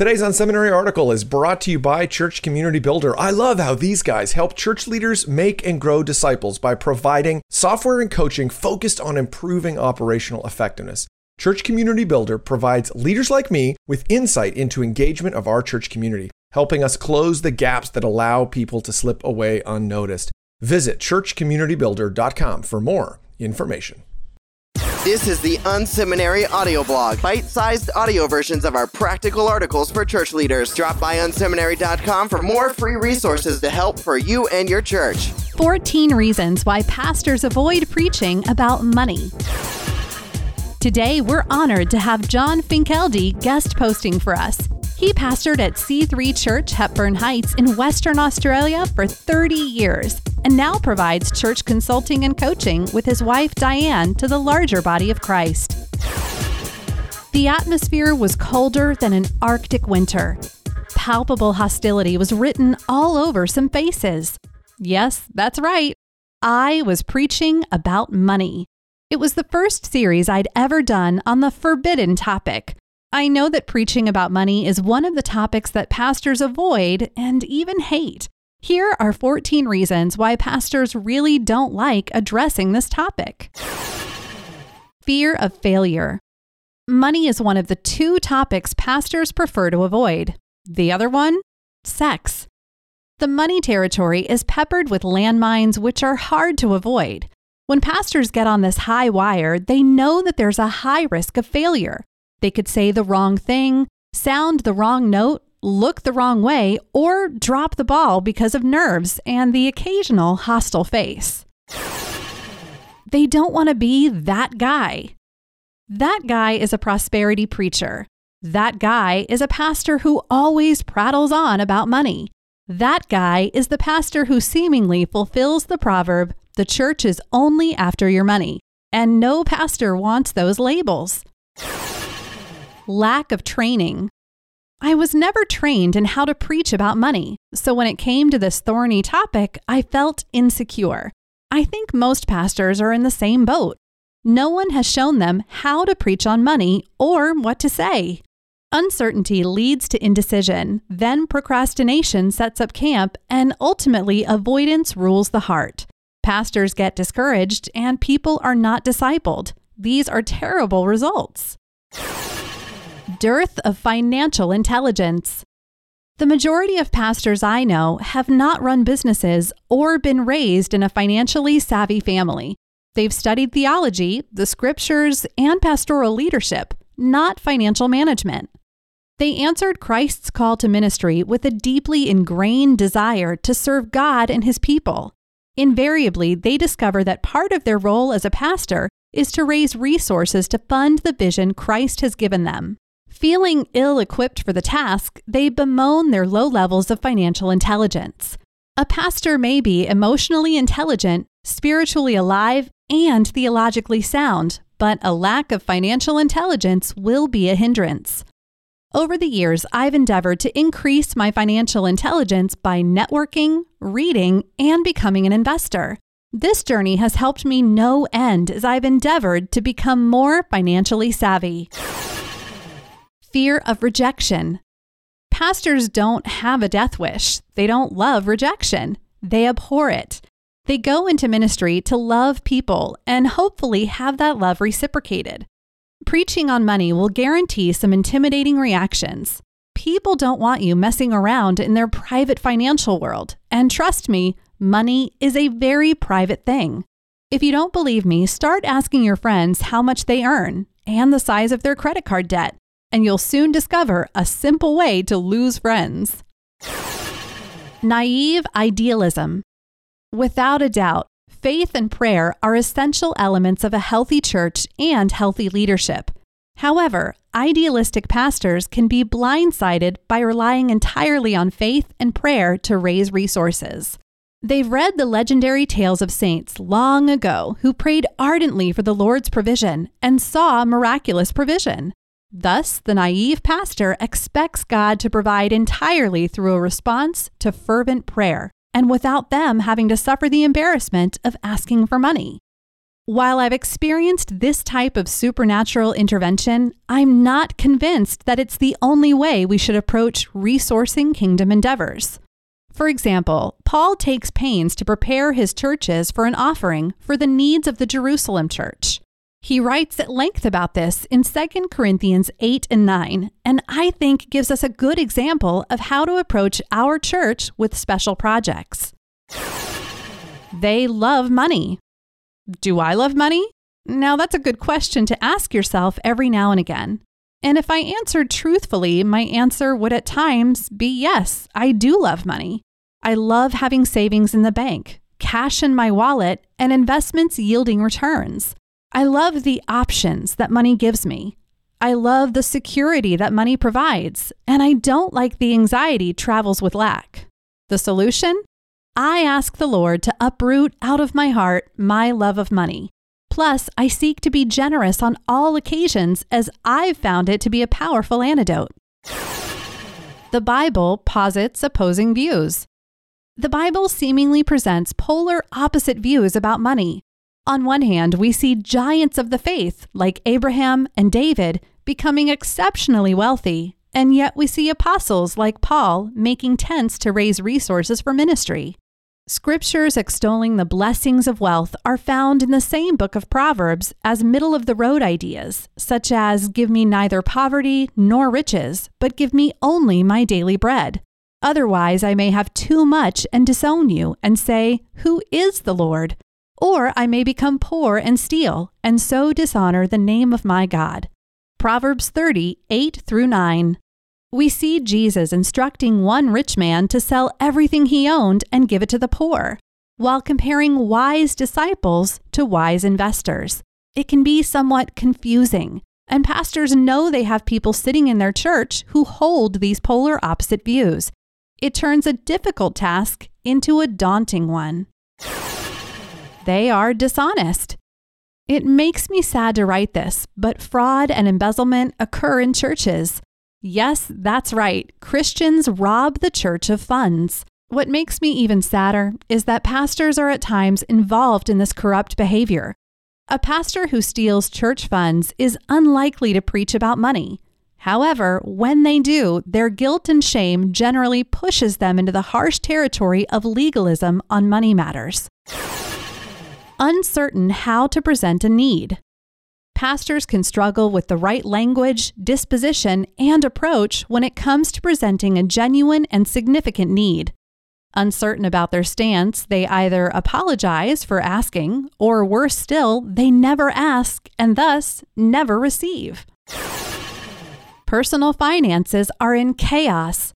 Today's Unseminary article is brought to you by Church Community Builder. I love how these guys help church leaders make and grow disciples by providing software and coaching focused on improving operational effectiveness. Church Community Builder provides leaders like me with insight into engagement of our church community, helping us close the gaps that allow people to slip away unnoticed. Visit churchcommunitybuilder.com for more information. This is the Unseminary audio blog, bite-sized audio versions of our practical articles for church leaders. Drop by unseminary.com for more free resources to help for you and your church. 14 reasons why pastors avoid preaching about money. Today, we're honored to have John Finkelde guest posting for us. He pastored at C3 Church, Hepburn Heights, in Western Australia for 30 years and now provides church consulting and coaching with his wife Dianne to the larger body of Christ. The atmosphere was colder than an Arctic winter. Palpable hostility was written all over some faces. Yes, that's right. I was preaching about money. It was the first series I'd ever done on the forbidden topic I know that preaching about money is one of the topics that pastors avoid and even hate. Here are 14 reasons why pastors really don't like addressing this topic. Fear of failure. Money is one of the two topics pastors prefer to avoid. The other one? Sex. The money territory is peppered with landmines which are hard to avoid. When pastors get on this high wire, they know that there's a high risk of failure. They could say the wrong thing, sound the wrong note, look the wrong way, or drop the ball because of nerves and the occasional hostile face. They don't want to be that guy. That guy is a prosperity preacher. That guy is a pastor who always prattles on about money. That guy is the pastor who seemingly fulfills the proverb, the church is only after your money. And no pastor wants those labels lack of training. I was never trained in how to preach about money, so when it came to this thorny topic, I felt insecure. I think most pastors are in the same boat. No one has shown them how to preach on money or what to say. Uncertainty leads to indecision, then procrastination sets up camp, and ultimately avoidance rules the heart. Pastors get discouraged, and people are not discipled. These are terrible results dearth of financial intelligence. The majority of pastors I know have not run businesses or been raised in a financially savvy family. They've studied theology, the scriptures, and pastoral leadership, not financial management. They answered Christ's call to ministry with a deeply ingrained desire to serve God and his people. Invariably, they discover that part of their role as a pastor is to raise resources to fund the vision Christ has given them. Feeling ill equipped for the task, they bemoan their low levels of financial intelligence. A pastor may be emotionally intelligent, spiritually alive, and theologically sound, but a lack of financial intelligence will be a hindrance. Over the years, I've endeavored to increase my financial intelligence by networking, reading, and becoming an investor. This journey has helped me no end as I've endeavored to become more financially savvy fear of rejection. Pastors don't have a death wish. They don't love rejection. They abhor it. They go into ministry to love people and hopefully have that love reciprocated. Preaching on money will guarantee some intimidating reactions. People don't want you messing around in their private financial world. And trust me, money is a very private thing. If you don't believe me, start asking your friends how much they earn and the size of their credit card debt and you'll soon discover a simple way to lose friends. Naive idealism. Without a doubt, faith and prayer are essential elements of a healthy church and healthy leadership. However, idealistic pastors can be blindsided by relying entirely on faith and prayer to raise resources. They've read the legendary tales of saints long ago who prayed ardently for the Lord's provision and saw miraculous provision. Thus, the naive pastor expects God to provide entirely through a response to fervent prayer, and without them having to suffer the embarrassment of asking for money. While I've experienced this type of supernatural intervention, I'm not convinced that it's the only way we should approach resourcing kingdom endeavors. For example, Paul takes pains to prepare his churches for an offering for the needs of the Jerusalem church. He writes at length about this in 2 Corinthians 8 and 9, and I think gives us a good example of how to approach our church with special projects. They love money. Do I love money? Now, that's a good question to ask yourself every now and again. And if I answered truthfully, my answer would at times be yes, I do love money. I love having savings in the bank, cash in my wallet, and investments yielding returns. I love the options that money gives me. I love the security that money provides, and I don't like the anxiety travels with lack. The solution? I ask the Lord to uproot out of my heart my love of money. Plus, I seek to be generous on all occasions as I've found it to be a powerful antidote. The Bible posits opposing views. The Bible seemingly presents polar opposite views about money. On one hand, we see giants of the faith, like Abraham and David, becoming exceptionally wealthy, and yet we see apostles like Paul making tents to raise resources for ministry. Scriptures extolling the blessings of wealth are found in the same book of Proverbs as middle of the road ideas, such as give me neither poverty nor riches, but give me only my daily bread. Otherwise, I may have too much and disown you and say, Who is the Lord? Or I may become poor and steal, and so dishonor the name of my God. Proverbs 30, 8 through 9. We see Jesus instructing one rich man to sell everything he owned and give it to the poor, while comparing wise disciples to wise investors. It can be somewhat confusing, and pastors know they have people sitting in their church who hold these polar opposite views. It turns a difficult task into a daunting one they are dishonest. It makes me sad to write this, but fraud and embezzlement occur in churches. Yes, that's right. Christians rob the church of funds. What makes me even sadder is that pastors are at times involved in this corrupt behavior. A pastor who steals church funds is unlikely to preach about money. However, when they do, their guilt and shame generally pushes them into the harsh territory of legalism on money matters uncertain how to present a need. Pastors can struggle with the right language, disposition, and approach when it comes to presenting a genuine and significant need. Uncertain about their stance, they either apologize for asking, or worse still, they never ask and thus never receive. Personal finances are in chaos.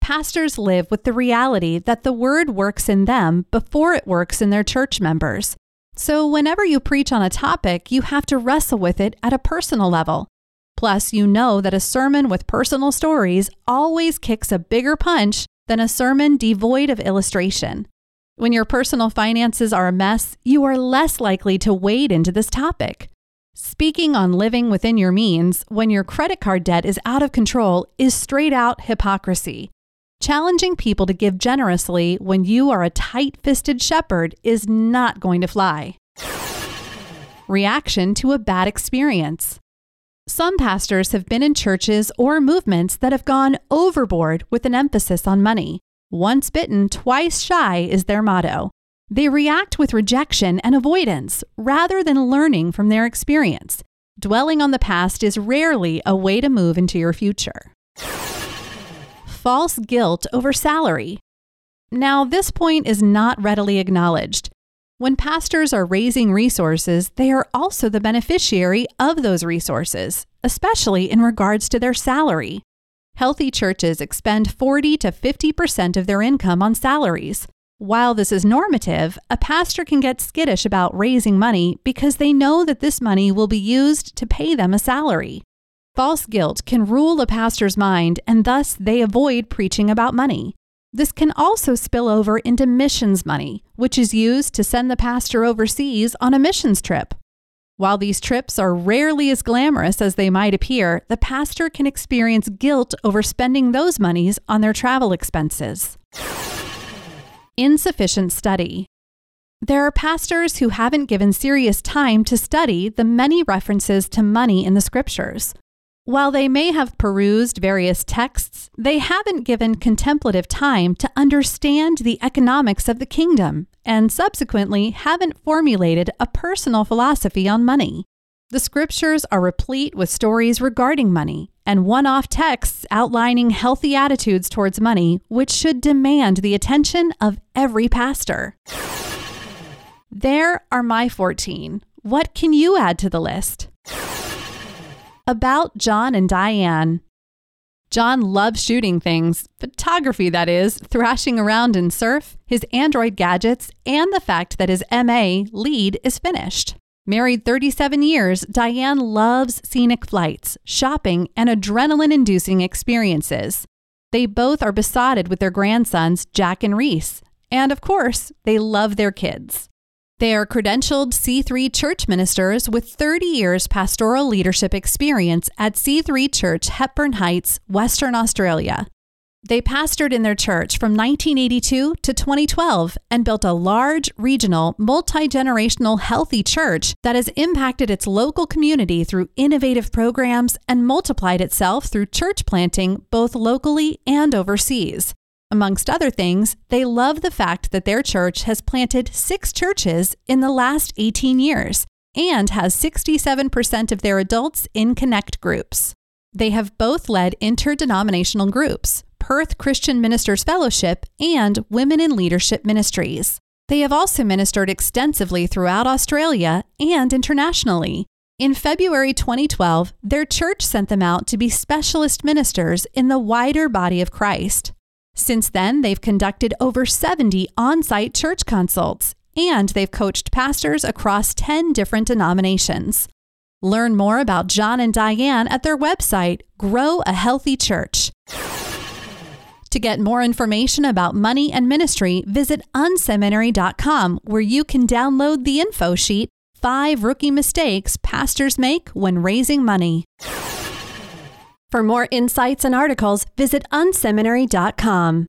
Pastors live with the reality that the word works in them before it works in their church members. So, whenever you preach on a topic, you have to wrestle with it at a personal level. Plus, you know that a sermon with personal stories always kicks a bigger punch than a sermon devoid of illustration. When your personal finances are a mess, you are less likely to wade into this topic. Speaking on living within your means when your credit card debt is out of control is straight out hypocrisy. Challenging people to give generously when you are a tight fisted shepherd is not going to fly. Reaction to a bad experience. Some pastors have been in churches or movements that have gone overboard with an emphasis on money. Once bitten, twice shy is their motto. They react with rejection and avoidance rather than learning from their experience. Dwelling on the past is rarely a way to move into your future false guilt over salary. Now, this point is not readily acknowledged. When pastors are raising resources, they are also the beneficiary of those resources, especially in regards to their salary. Healthy churches expend 40 to 50% of their income on salaries. While this is normative, a pastor can get skittish about raising money because they know that this money will be used to pay them a salary. False guilt can rule a pastor's mind, and thus they avoid preaching about money. This can also spill over into missions money, which is used to send the pastor overseas on a missions trip. While these trips are rarely as glamorous as they might appear, the pastor can experience guilt over spending those monies on their travel expenses. Insufficient study. there are pastors who haven't given serious time to study the many references to money in the scriptures. While they may have perused various texts, they haven't given contemplative time to understand the economics of the kingdom and subsequently haven't formulated a personal philosophy on money. The scriptures are replete with stories regarding money and one off texts outlining healthy attitudes towards money, which should demand the attention of every pastor. There are my 14. What can you add to the list? About John and Dianne. John loves shooting things, photography that is, thrashing around in surf, his Android gadgets, and the fact that his MA lead is finished. Married 37 years, Dianne loves scenic flights, shopping, and adrenaline inducing experiences. They both are besotted with their grandsons, Jack and Reese. And of course, they love their kids. They are credentialed C3 church ministers with 30 years pastoral leadership experience at C3 Church, Hepburn Heights, Western Australia. They pastored in their church from 1982 to 2012 and built a large, regional, multi generational, healthy church that has impacted its local community through innovative programs and multiplied itself through church planting both locally and overseas. Amongst other things, they love the fact that their church has planted six churches in the last 18 years and has 67% of their adults in Connect groups. They have both led interdenominational groups, Perth Christian Ministers Fellowship, and Women in Leadership Ministries. They have also ministered extensively throughout Australia and internationally. In February 2012, their church sent them out to be specialist ministers in the wider body of Christ. Since then, they've conducted over 70 on site church consults, and they've coached pastors across 10 different denominations. Learn more about John and Dianne at their website, Grow a Healthy Church. To get more information about money and ministry, visit unseminary.com, where you can download the info sheet Five Rookie Mistakes Pastors Make When Raising Money. For more insights and articles, visit unseminary.com.